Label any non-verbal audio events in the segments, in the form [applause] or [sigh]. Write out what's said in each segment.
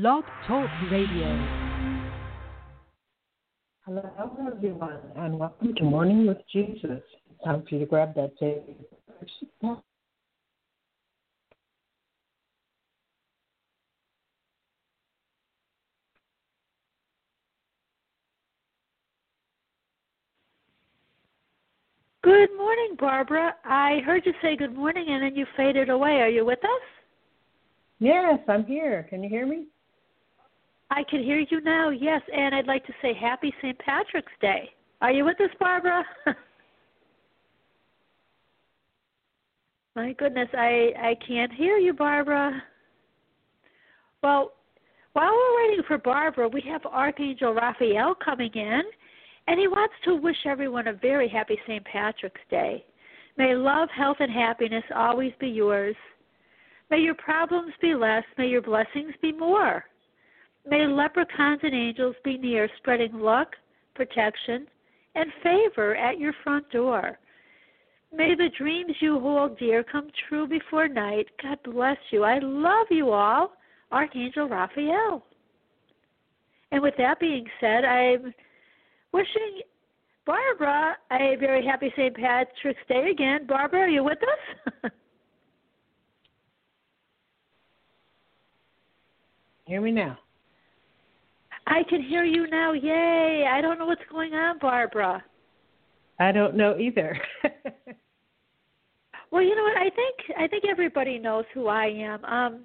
Blog Talk Radio. Hello, everyone, and welcome to Morning with Jesus. Time for you to grab that daily Good morning, Barbara. I heard you say good morning and then you faded away. Are you with us? Yes, I'm here. Can you hear me? I can hear you now, yes, and I'd like to say happy St. Patrick's Day. Are you with us, Barbara? [laughs] My goodness, I I can't hear you, Barbara. Well, while we're waiting for Barbara, we have Archangel Raphael coming in and he wants to wish everyone a very happy St. Patrick's Day. May love, health, and happiness always be yours. May your problems be less. May your blessings be more. May leprechauns and angels be near, spreading luck, protection, and favor at your front door. May the dreams you hold dear come true before night. God bless you. I love you all. Archangel Raphael. And with that being said, I'm wishing Barbara a very happy St. Patrick's Day again. Barbara, are you with us? [laughs] hear me now. I can hear you now. Yay. I don't know what's going on, Barbara. I don't know either. [laughs] well, you know what? I think I think everybody knows who I am. Um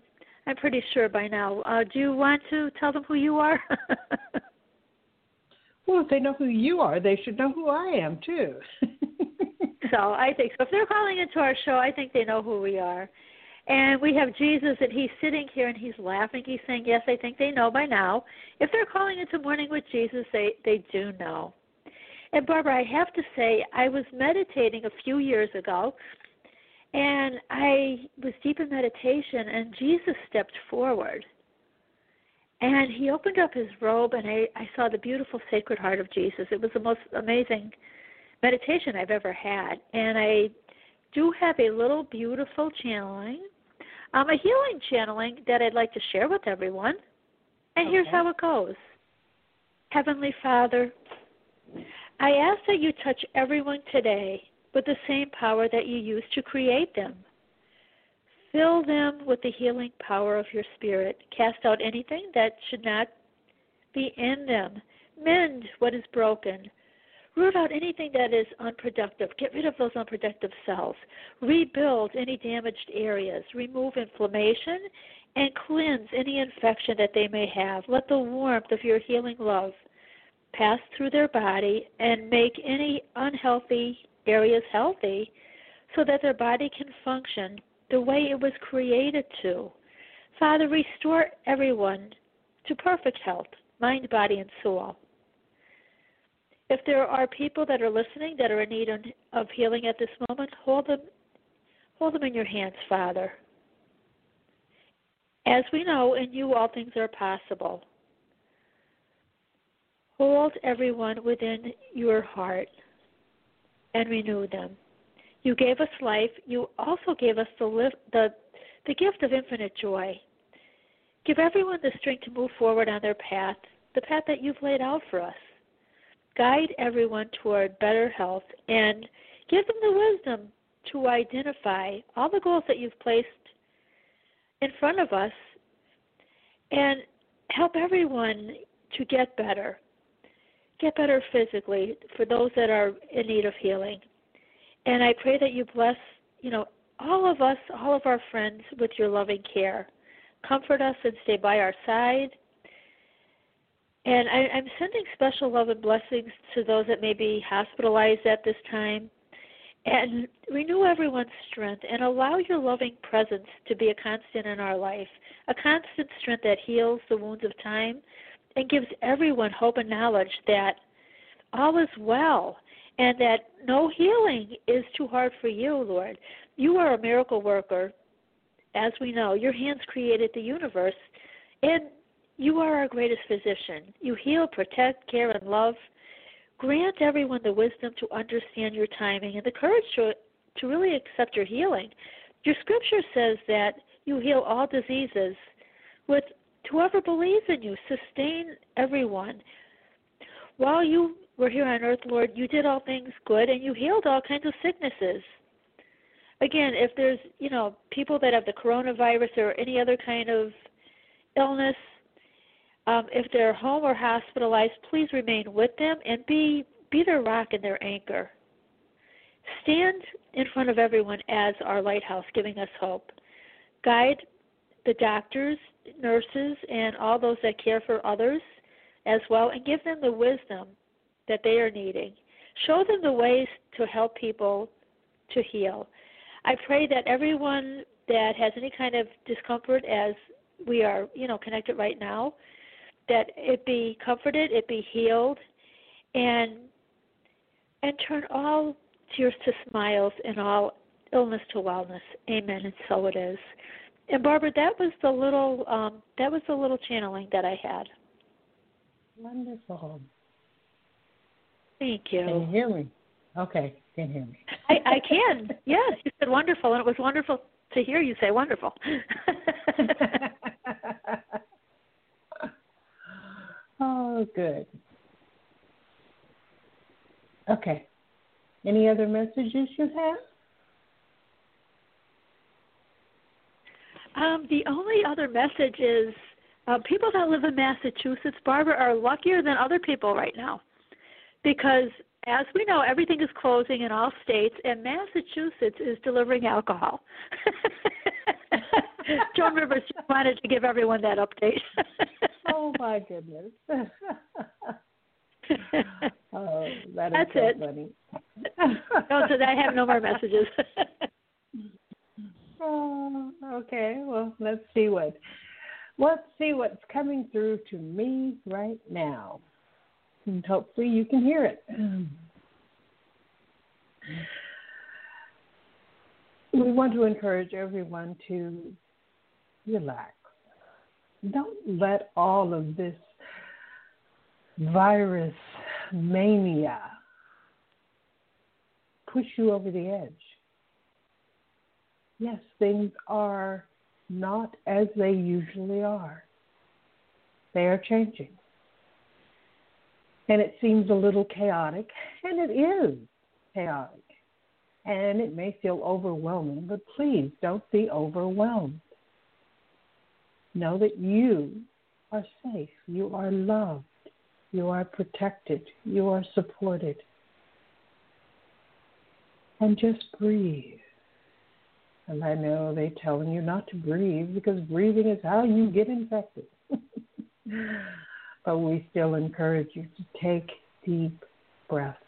I'm pretty sure by now. Uh do you want to tell them who you are? [laughs] Well, if they know who you are, they should know who I am too. [laughs] so I think so. If they're calling into our show, I think they know who we are. And we have Jesus, and he's sitting here and he's laughing. He's saying, "Yes, I think they know by now." If they're calling into Morning with Jesus, they they do know. And Barbara, I have to say, I was meditating a few years ago, and I was deep in meditation, and Jesus stepped forward and he opened up his robe, and I, I saw the beautiful Sacred Heart of Jesus. It was the most amazing meditation I've ever had. And I do have a little beautiful channeling, um, a healing channeling that I'd like to share with everyone. And okay. here's how it goes Heavenly Father, I ask that you touch everyone today with the same power that you used to create them. Fill them with the healing power of your Spirit. Cast out anything that should not be in them. Mend what is broken. Root out anything that is unproductive. Get rid of those unproductive cells. Rebuild any damaged areas. Remove inflammation and cleanse any infection that they may have. Let the warmth of your healing love pass through their body and make any unhealthy areas healthy so that their body can function the way it was created to. Father, restore everyone to perfect health, mind, body, and soul. If there are people that are listening that are in need of healing at this moment, hold them hold them in your hands, Father. As we know, in you all things are possible. Hold everyone within your heart and renew them. You gave us life. You also gave us the, the, the gift of infinite joy. Give everyone the strength to move forward on their path, the path that you've laid out for us. Guide everyone toward better health and give them the wisdom to identify all the goals that you've placed in front of us and help everyone to get better. Get better physically for those that are in need of healing. And I pray that you bless, you know, all of us, all of our friends with your loving care. Comfort us and stay by our side. And I, I'm sending special love and blessings to those that may be hospitalized at this time. And renew everyone's strength and allow your loving presence to be a constant in our life, a constant strength that heals the wounds of time and gives everyone hope and knowledge that all is well and that no healing is too hard for you, Lord. You are a miracle worker, as we know. Your hands created the universe, and you are our greatest physician. You heal, protect, care, and love. Grant everyone the wisdom to understand your timing and the courage to, to really accept your healing. Your scripture says that you heal all diseases with whoever believes in you, sustain everyone. While you were here on earth, Lord, you did all things good and you healed all kinds of sicknesses. Again, if there's, you know, people that have the coronavirus or any other kind of illness, um, if they're home or hospitalized, please remain with them and be be their rock and their anchor. Stand in front of everyone as our lighthouse, giving us hope. Guide the doctors, nurses, and all those that care for others as well, and give them the wisdom that they are needing. Show them the ways to help people to heal. I pray that everyone that has any kind of discomfort as we are, you know, connected right now, that it be comforted, it be healed, and and turn all tears to smiles and all illness to wellness. Amen. And so it is. And Barbara, that was the little um, that was the little channeling that I had. Wonderful. Thank you. Can you hear me? Okay, can hear me. I, I can. [laughs] Yes, you said wonderful, and it was wonderful to hear you say wonderful. [laughs] oh, good. Okay. Any other messages you have? Um, the only other message is uh, people that live in Massachusetts, Barbara, are luckier than other people right now because, as we know, everything is closing in all states, and Massachusetts is delivering alcohol. [laughs] [laughs] Joan Rivers just wanted to give everyone that update. [laughs] oh my goodness. [laughs] oh, that is That's so it. funny. no, so I have no more messages. oh, okay. Well, let's see what let's see what's coming through to me right now, and hopefully you can hear it. We want to encourage everyone to relax. Don't let all of this virus mania push you over the edge. Yes, things are not as they usually are. They are changing. And it seems a little chaotic, and it is chaotic. And it may feel overwhelming, but please don't be overwhelmed. Know that you are safe, you are loved, you are protected, you are supported. And just breathe. And I know they're telling you not to breathe because breathing is how you get infected. [laughs] but we still encourage you to take deep breaths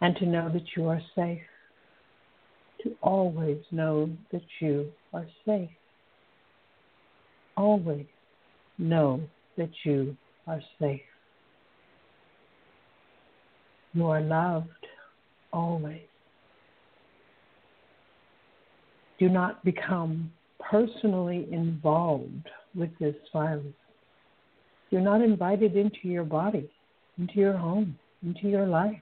and to know that you are safe. To always know that you are safe. Always know that you are safe. You are loved always. Do not become personally involved with this virus. You're not invited into your body, into your home, into your life.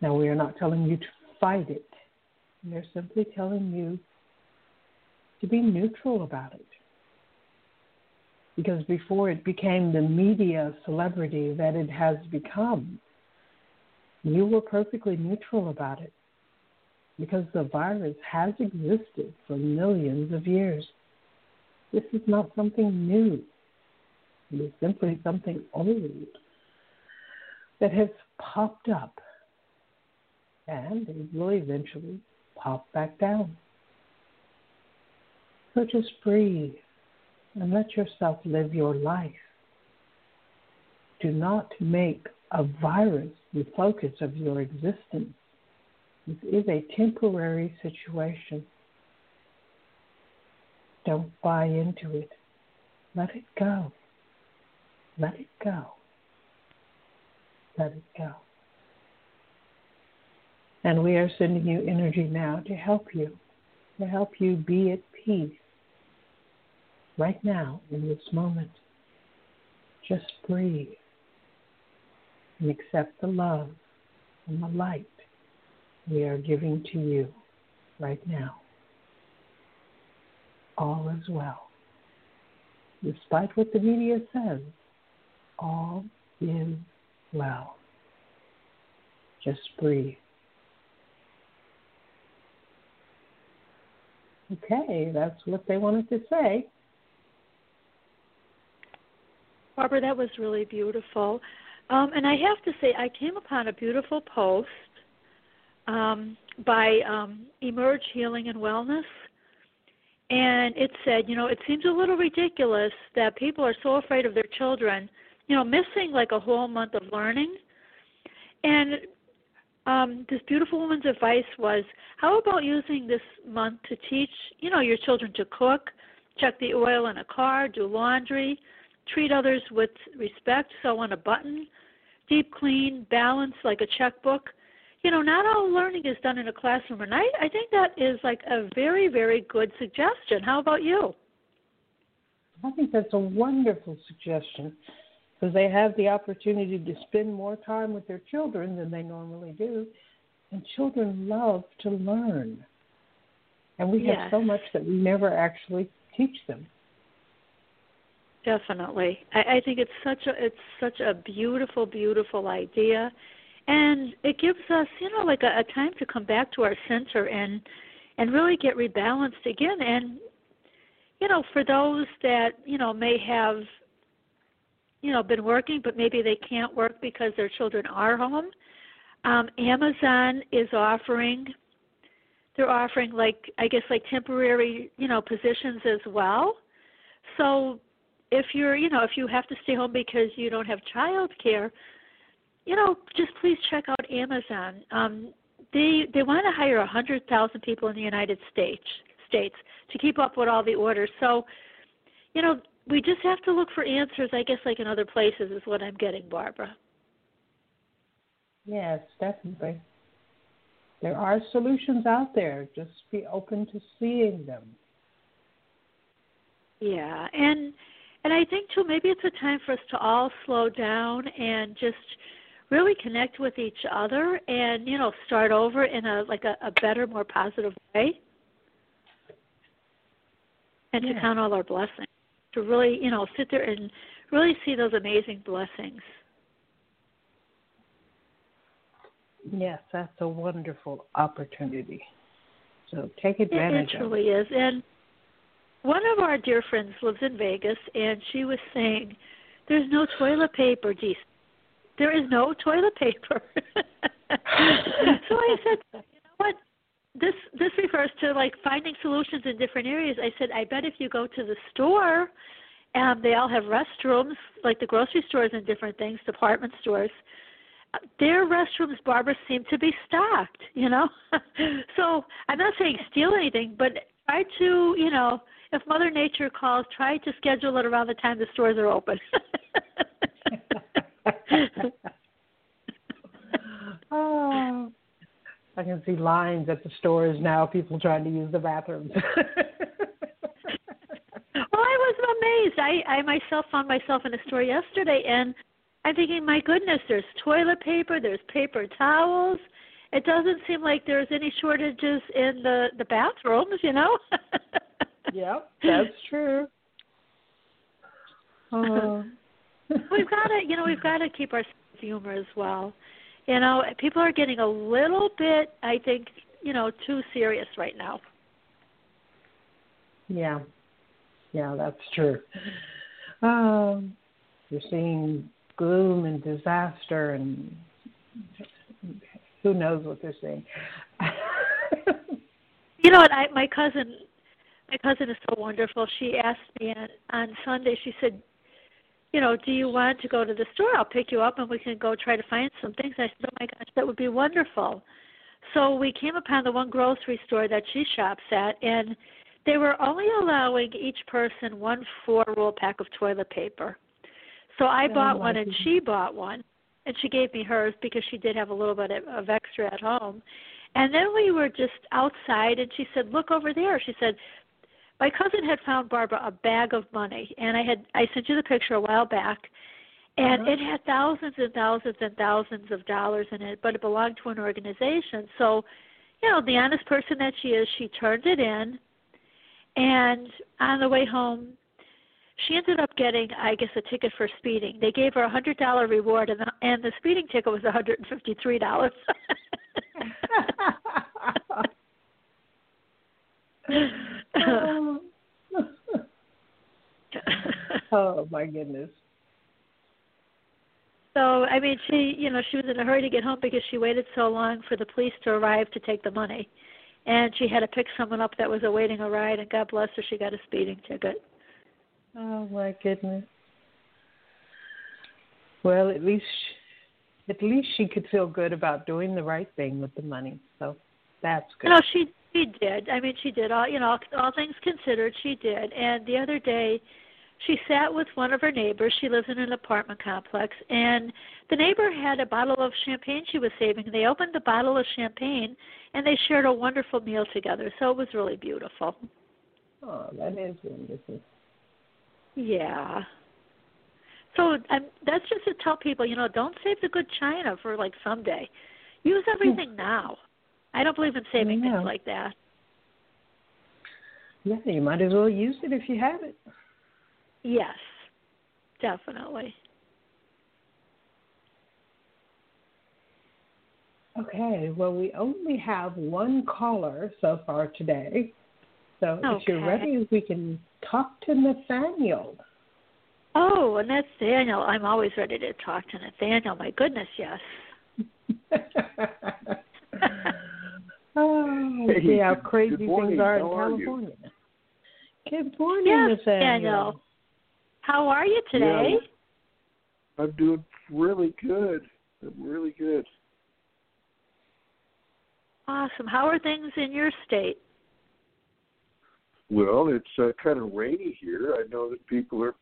Now, we are not telling you to fight it. We are simply telling you to be neutral about it. Because before it became the media celebrity that it has become, you were perfectly neutral about it. Because the virus has existed for millions of years. This is not something new. It is simply something old that has popped up and it will eventually pop back down. So just breathe and let yourself live your life. Do not make a virus the focus of your existence. This is a temporary situation. Don't buy into it. Let it go. Let it go. Let it go. And we are sending you energy now to help you, to help you be at peace right now in this moment. Just breathe and accept the love and the light we are giving to you right now. all is well. Despite what the media says, all is well. Just breathe. Okay, that's what they wanted to say. Barbara, that was really beautiful. Um, and I have to say, I came upon a beautiful post um, by um, Emerge Healing and Wellness. And it said, you know, it seems a little ridiculous that people are so afraid of their children, you know, missing like a whole month of learning. And um, this beautiful woman's advice was, how about using this month to teach, you know, your children to cook, check the oil in a car, do laundry, treat others with respect, sew on a button, deep clean, balance like a checkbook. You know, not all learning is done in a classroom, and I, I think that is like a very, very good suggestion. How about you? I think that's a wonderful suggestion because they have the opportunity to spend more time with their children than they normally do. And children love to learn. And we yes. have so much that we never actually teach them. Definitely. I, I think it's such a it's such a beautiful, beautiful idea. And it gives us, you know, like a, a time to come back to our center and and really get rebalanced again and you know, for those that, you know, may have you know been working but maybe they can't work because their children are home um amazon is offering they're offering like i guess like temporary you know positions as well so if you're you know if you have to stay home because you don't have child care you know just please check out amazon um they they want to hire a hundred thousand people in the united states states to keep up with all the orders so you know we just have to look for answers, I guess, like in other places, is what I'm getting, Barbara. Yes, definitely. There are solutions out there. Just be open to seeing them. Yeah, and and I think too maybe it's a time for us to all slow down and just really connect with each other and you know start over in a like a, a better, more positive way, and yeah. to count all our blessings to really, you know, sit there and really see those amazing blessings. Yes, that's a wonderful opportunity. So take advantage it, it truly of it. is. And one of our dear friends lives in Vegas, and she was saying, "There's no toilet paper, Dee. There is no toilet paper." [laughs] so I said, "You know what? this this refers to like finding solutions in different areas. I said, I bet if you go to the store, and they all have restrooms, like the grocery stores and different things, department stores. Their restrooms, Barbara, seem to be stocked. You know, [laughs] so I'm not saying steal anything, but try to, you know, if Mother Nature calls, try to schedule it around the time the stores are open. oh. [laughs] I can see lines at the stores now, people trying to use the bathrooms. [laughs] well, I was amazed. I, I myself found myself in a store yesterday, and I'm thinking, my goodness, there's toilet paper, there's paper towels. It doesn't seem like there's any shortages in the the bathrooms, you know. [laughs] yep, [laughs] that's true. Uh. [laughs] we've got to, you know, we've got to keep our humor as well you know, people are getting a little bit, I think, you know, too serious right now. Yeah, yeah, that's true. [laughs] Um, you're seeing gloom and disaster, and who knows what they're seeing. you know what? I my cousin, my cousin is so wonderful. She asked me on, on Sunday. She said, you know, do you want to go to the store? I'll pick you up and we can go try to find some things. I said, oh my gosh, that would be wonderful. So we came upon the one grocery store that she shops at, and they were only allowing each person one four roll pack of toilet paper. So I oh, bought one and she bought one, and she gave me hers because she did have a little bit of extra at home. And then we were just outside, and she said, "Look over there." She said, my cousin had found Barbara a bag of money, and I had I sent you the picture a while back, and uh-huh. it had thousands and thousands and thousands of dollars in it, but it belonged to an organization. So, you know, the honest person that she is, she turned it in, And on the way home, she ended up getting, I guess, a ticket for speeding. They gave her a hundred dollar reward, and the, and the speeding ticket was a hundred and fifty three dollars. [laughs] [laughs] [laughs] oh. [laughs] oh my goodness. So I mean, she, you know, she was in a hurry to get home because she waited so long for the police to arrive to take the money, and she had to pick someone up that was awaiting a ride. And God bless her, she got a speeding ticket. Oh my goodness. Well, at least, at least she could feel good about doing the right thing with the money. So that's good. No, she she did. I mean, she did. All you know, all things considered, she did. And the other day, she sat with one of her neighbors. She lives in an apartment complex, and the neighbor had a bottle of champagne she was saving. They opened the bottle of champagne, and they shared a wonderful meal together. So it was really beautiful. Oh, that is wonderful. Yeah. So um, that's just to tell people, you know, don't save the good china for like someday. Use everything [laughs] now. I don't believe in saving yeah. things like that. Yeah, you might as well use it if you have it. Yes, definitely. Okay, well, we only have one caller so far today. So okay. if you're ready, we can talk to Nathaniel. Oh, and that's Daniel. I'm always ready to talk to Nathaniel. My goodness, yes. [laughs] oh, hey, see how crazy things are in California. Are good morning, yes, Nathaniel. Daniel. How are you today? Yeah, I'm doing really good. I'm really good. Awesome. How are things in your state? Well, it's uh, kind of rainy here. I know that people are,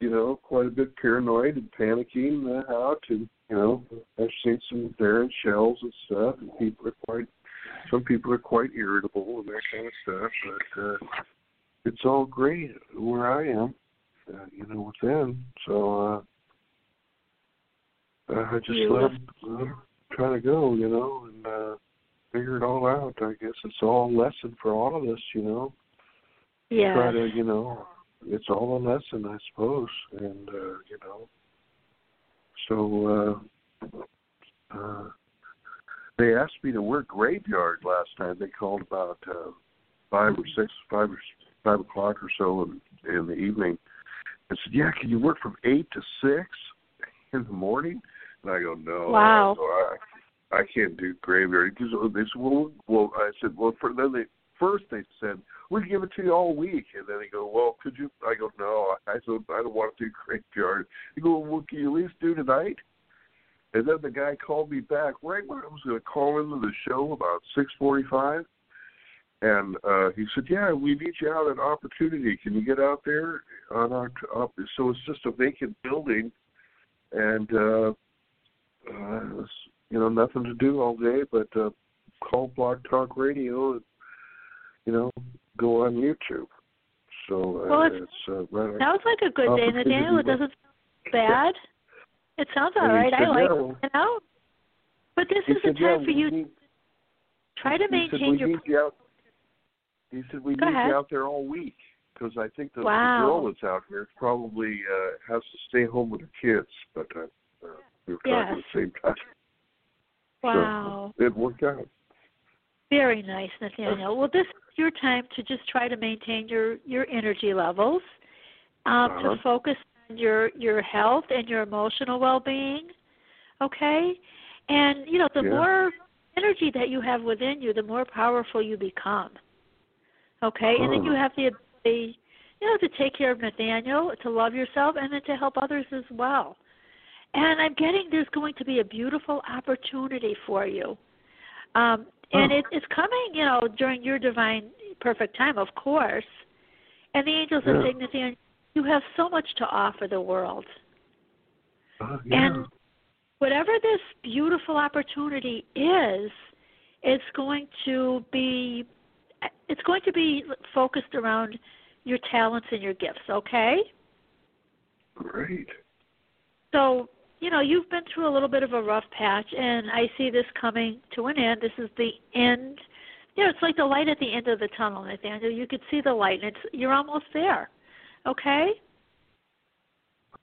you know, quite a bit paranoid and panicking uh, out, and you know, I've seen some barren shells and stuff, and people are quite, some people are quite irritable and that kind of stuff. But uh, it's all great where I am, uh, you know, with them. So uh, I just let them, let them try to go, you know, and uh, figure it all out. I guess it's all a lesson for all of us, you know yeah. try to, you know, it's all a lesson, I suppose, and uh, you know, so uh, uh, they asked me to work graveyard last time. They called about uh, five or six, five or five o'clock or so in, in the evening, and said, "Yeah, can you work from eight to six [laughs] in the morning?" And I go, "No, wow, I, I can't do graveyard." Because they said, "Well, well," I said, "Well," for then they first they said we give it to you all week. And then they go, well, could you? I go, no. I said, I don't want to do [laughs] graveyard. They go, well, can you at least do tonight? And then the guy called me back right when I was going to call into the show about six forty-five, and uh, he said, "Yeah, we need you out at Opportunity. Can you get out there on our up?" So it's just a vacant building, and uh, uh, you know nothing to do all day but uh, call Blog Talk Radio and you know go on YouTube. So uh, well, it's uh, right sounds like a good day, Nathaniel. It doesn't sound bad. It sounds all right. I like yeah, you know. But this he is said, a time yeah, for you need, to try to maintain your. Need you out, he said we Go need ahead. you out there all week because I think the, Wow. the girl that's out here probably uh, has to stay home with her kids. But uh, uh, we were talking Yes. at the same time. [laughs] Wow. So it worked out. Very nice, Nathaniel. Well, this is your time to just try to maintain your your energy levels, um, Uh-huh. to focus your your health and your emotional well-being. Okay, and you know the Yeah. more energy that you have within you, the more powerful you become. Okay, and then you have the ability, you know, to take care of Nathaniel, to love yourself, and then to help others as well. And I'm getting there's going to be a beautiful opportunity for you. Um, and it, it's coming, you know, during your divine perfect time, of course. And the angels are Yeah. saying, Nathaniel, you have so much to offer the world. Uh, yeah. And whatever this beautiful opportunity is, it's going to be it's going to be focused around your talents and your gifts, okay? Great. So, you know, you've been through a little bit of a rough patch, and I see this coming to an end. This is the end, you know, it's like the light at the end of the tunnel, Nathaniel. You could see the light, and it's you're almost there. Okay.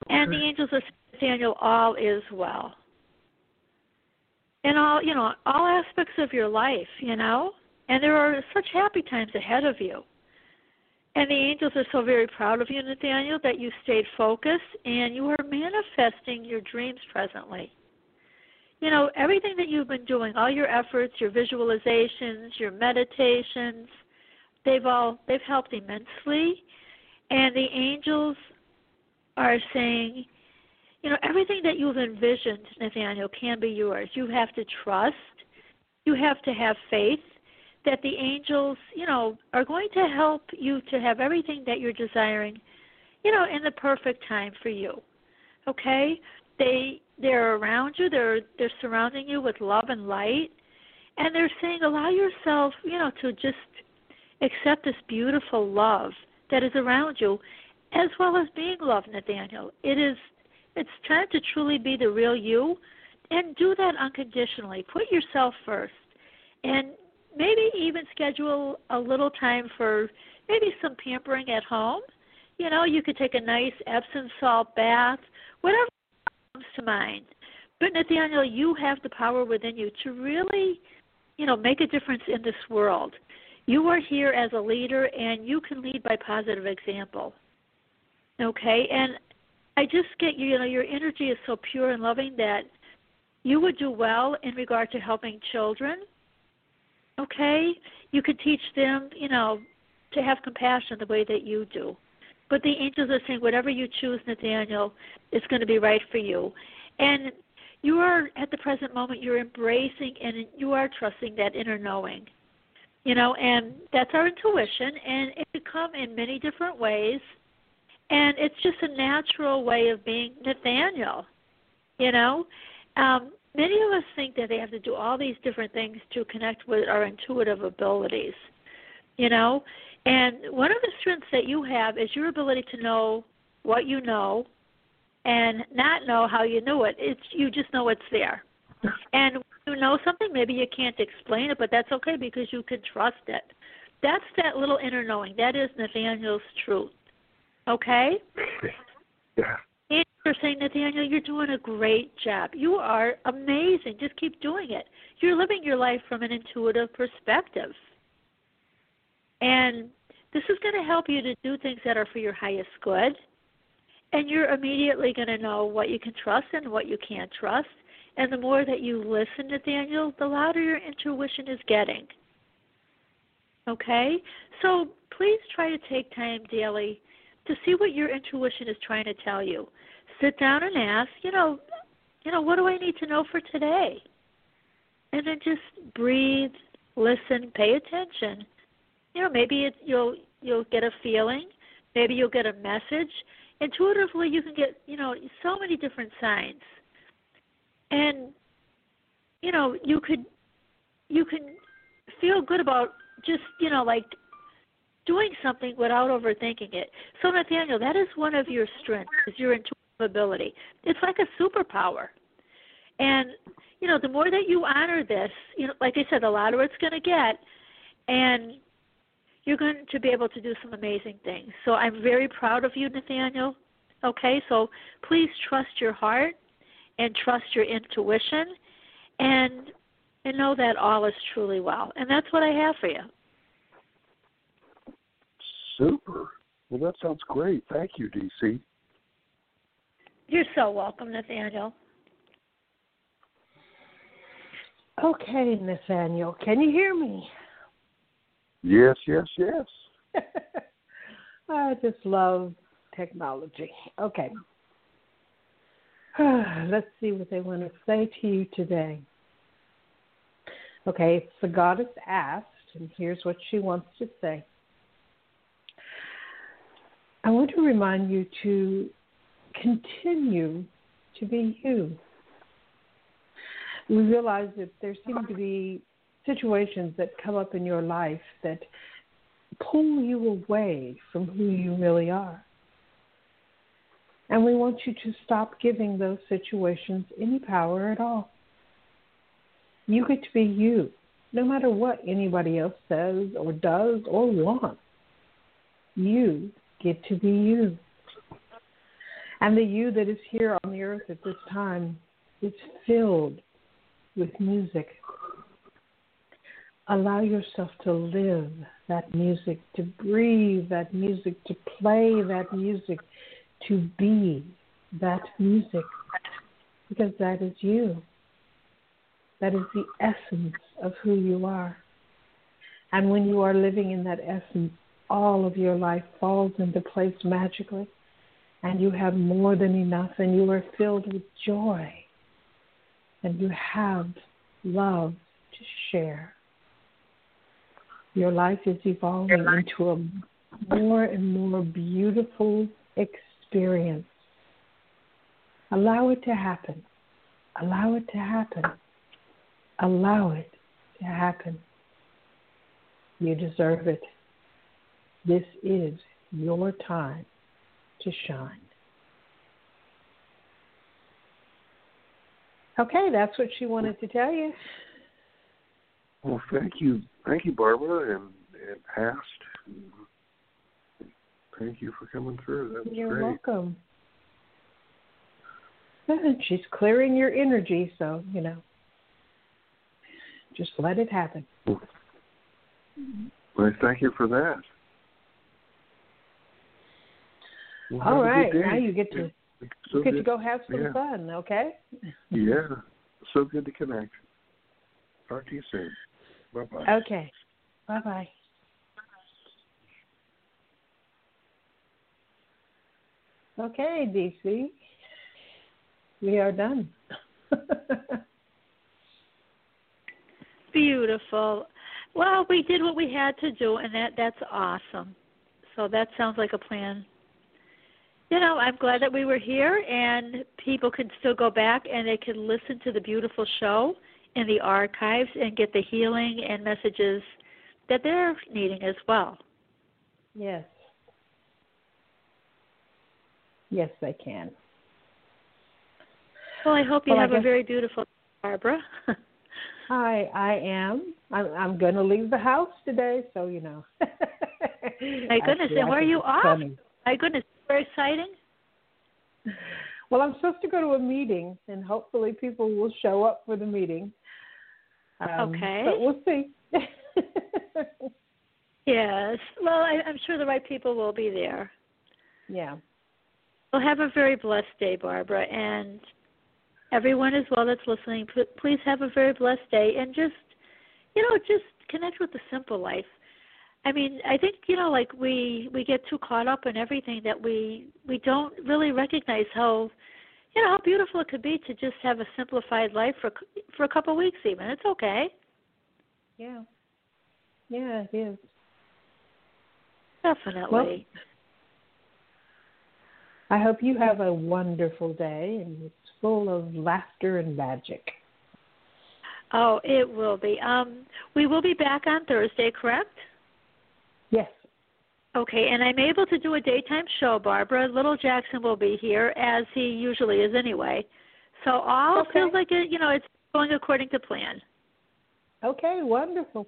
And the angels are saying, Nathaniel, all is well. In all, you know, all aspects of your life, you know, and there are such happy times ahead of you. And the angels are so very proud of you, Nathaniel, that you stayed focused and you are manifesting your dreams presently. You know, everything that you've been doing, all your efforts, your visualizations, your meditations, they've all they've helped immensely. And the angels are saying, you know, everything that you've envisioned, Nathaniel, can be yours. You have to trust. You have to have faith that the angels, you know, are going to help you to have everything that you're desiring, you know, in the perfect time for you. Okay? They they're around you, they're they're surrounding you with love and light, and they're saying allow yourself, you know, to just accept this beautiful love that is around you as well as being loved, Nathaniel. It is it's time to truly be the real you and do that unconditionally. Put yourself first. And maybe even schedule a little time for maybe some pampering at home. You know, you could take a nice Epsom salt bath, whatever comes to mind. But Nathaniel, you have the power within you to really, you know, make a difference in this world. You are here as a leader and you can lead by positive example. Okay? And I just get you, know, your energy is so pure and loving that you would do well in regard to helping children okay? You could teach them, you know, to have compassion the way that you do. But the angels are saying whatever you choose, Nathaniel, is going to be right for you. And you are at the present moment you're embracing and you are trusting that inner knowing. You know, and that's our intuition and it can come in many different ways. And it's just a natural way of being Nathaniel. You know? Um, many of us think that they have to do all these different things to connect with our intuitive abilities you know and one of the strengths that you have is your ability to know what you know and not know how you know it it's you just know it's there and you know something maybe you can't explain it but that's okay because you can trust it that's that little inner knowing that is nathaniel's truth okay yeah And you're saying, Nathaniel, you're doing a great job. You are amazing. Just keep doing it. You're living your life from an intuitive perspective. And this is going to help you to do things that are for your highest good. And you're immediately going to know what you can trust and what you can't trust. And the more that you listen, to Daniel, the louder your intuition is getting. Okay? So please try to take time daily to see what your intuition is trying to tell you sit down and ask, you know, you know, what do I need to know for today? And then just breathe, listen, pay attention. You know, maybe it, you'll you'll get a feeling, maybe you'll get a message. Intuitively, you can get you know so many different signs, and you know you could you can feel good about just you know like doing something without overthinking it. So Nathaniel, that is one of your strengths, is your intuition ability. It's like a superpower. And you know, the more that you honor this, you know, like I said, the louder it's going to get, and you're going to be able to do some amazing things. So I'm very proud of you, Nathaniel. Okay, so please trust your heart and trust your intuition, and and know that all is truly well. And that's what I have for you. Super. Well, that sounds great. Thank you, DC. You're so welcome, Nathaniel. Okay, Nathaniel, can you hear me? Yes, yes, yes. [laughs] I just love technology. Okay. [sighs] Let's see what they want to say to you today. Okay, the goddess asked, and here's what she wants to say. I want to remind you to continue to be you. We realize that there seem to be situations that come up in your life that pull you away from who you really are. And we want you to stop giving those situations any power at all. You get to be you no matter what anybody else says or does or wants. You get to be you. And the you that is here on the earth at this time is filled with music. Allow yourself to live that music, to breathe that music, to play that music, to be that music, because that is you. That is the essence of who you are. And when you are living in that essence, all of your life falls into place magically, and you have more than enough, and you are filled with joy, and you have love to share. Your life is evolving into a more and more beautiful experience. Allow it to happen. Allow it to happen. Allow it to happen. You deserve it. This is your time to shine. Okay, that's what she wanted to tell you. Well, thank you, thank you, Barbara, and and past. Thank you for coming through. That was You're great. welcome. She's clearing your energy, so you know. Just let it happen. Mm-hmm. Well, thank you for that. Well, All good right, now you get to so you get to go have some yeah. fun, okay? Yeah, so good to connect. Talk to you soon. Bye bye. Okay. Bye bye. Okay, DC. We are done. [laughs] Beautiful. Well, we did what we had to do, and that that's awesome. So that sounds like a plan. You know, I'm glad that we were here, and people can still go back and they can listen to the beautiful show in the archives and get the healing and messages that they're needing as well. yes. Yes, I can. Well, I hope you Well, have a very beautiful Barbara. [laughs] I I am. I'm I'm going to leave the house today, so you know. [laughs] My goodness, and where are you off? My goodness, very exciting. [laughs] Well, I'm supposed to go to a meeting, and hopefully people will show up for the meeting. Um, Okay. But we'll see. Yes. Well, I, I'm sure the right people will be there. yeah. Well, have a very blessed day, Barbara, and everyone as well that's listening. Please have a very blessed day, and just, you know, just connect with the simple life. I mean, I think you know, like we we get too caught up in everything that we we don't really recognize how, you know, how beautiful it could be to just have a simplified life for for a couple of weeks even. It's okay. Yeah. Yeah, it is. Definitely. I hope you have a wonderful day, and it's full of laughter and magic. Oh, it will be. Um, we will be back on Thursday, correct? Yes. Okay, and I'm able to do a daytime show, Barbara. Little Jackson will be here as he usually is anyway. So all Okay. feels like it, you know, it's going according to plan. Okay, wonderful.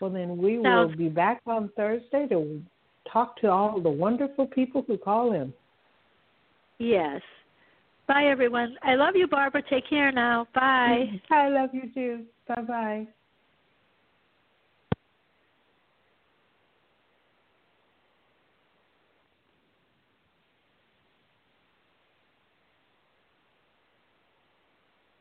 Well, then we will be back on Thursday to talk to all the wonderful people who call in. Yes. Bye everyone. I love you, Barbara. Take care now. Bye. [laughs] I love you too. Bye bye.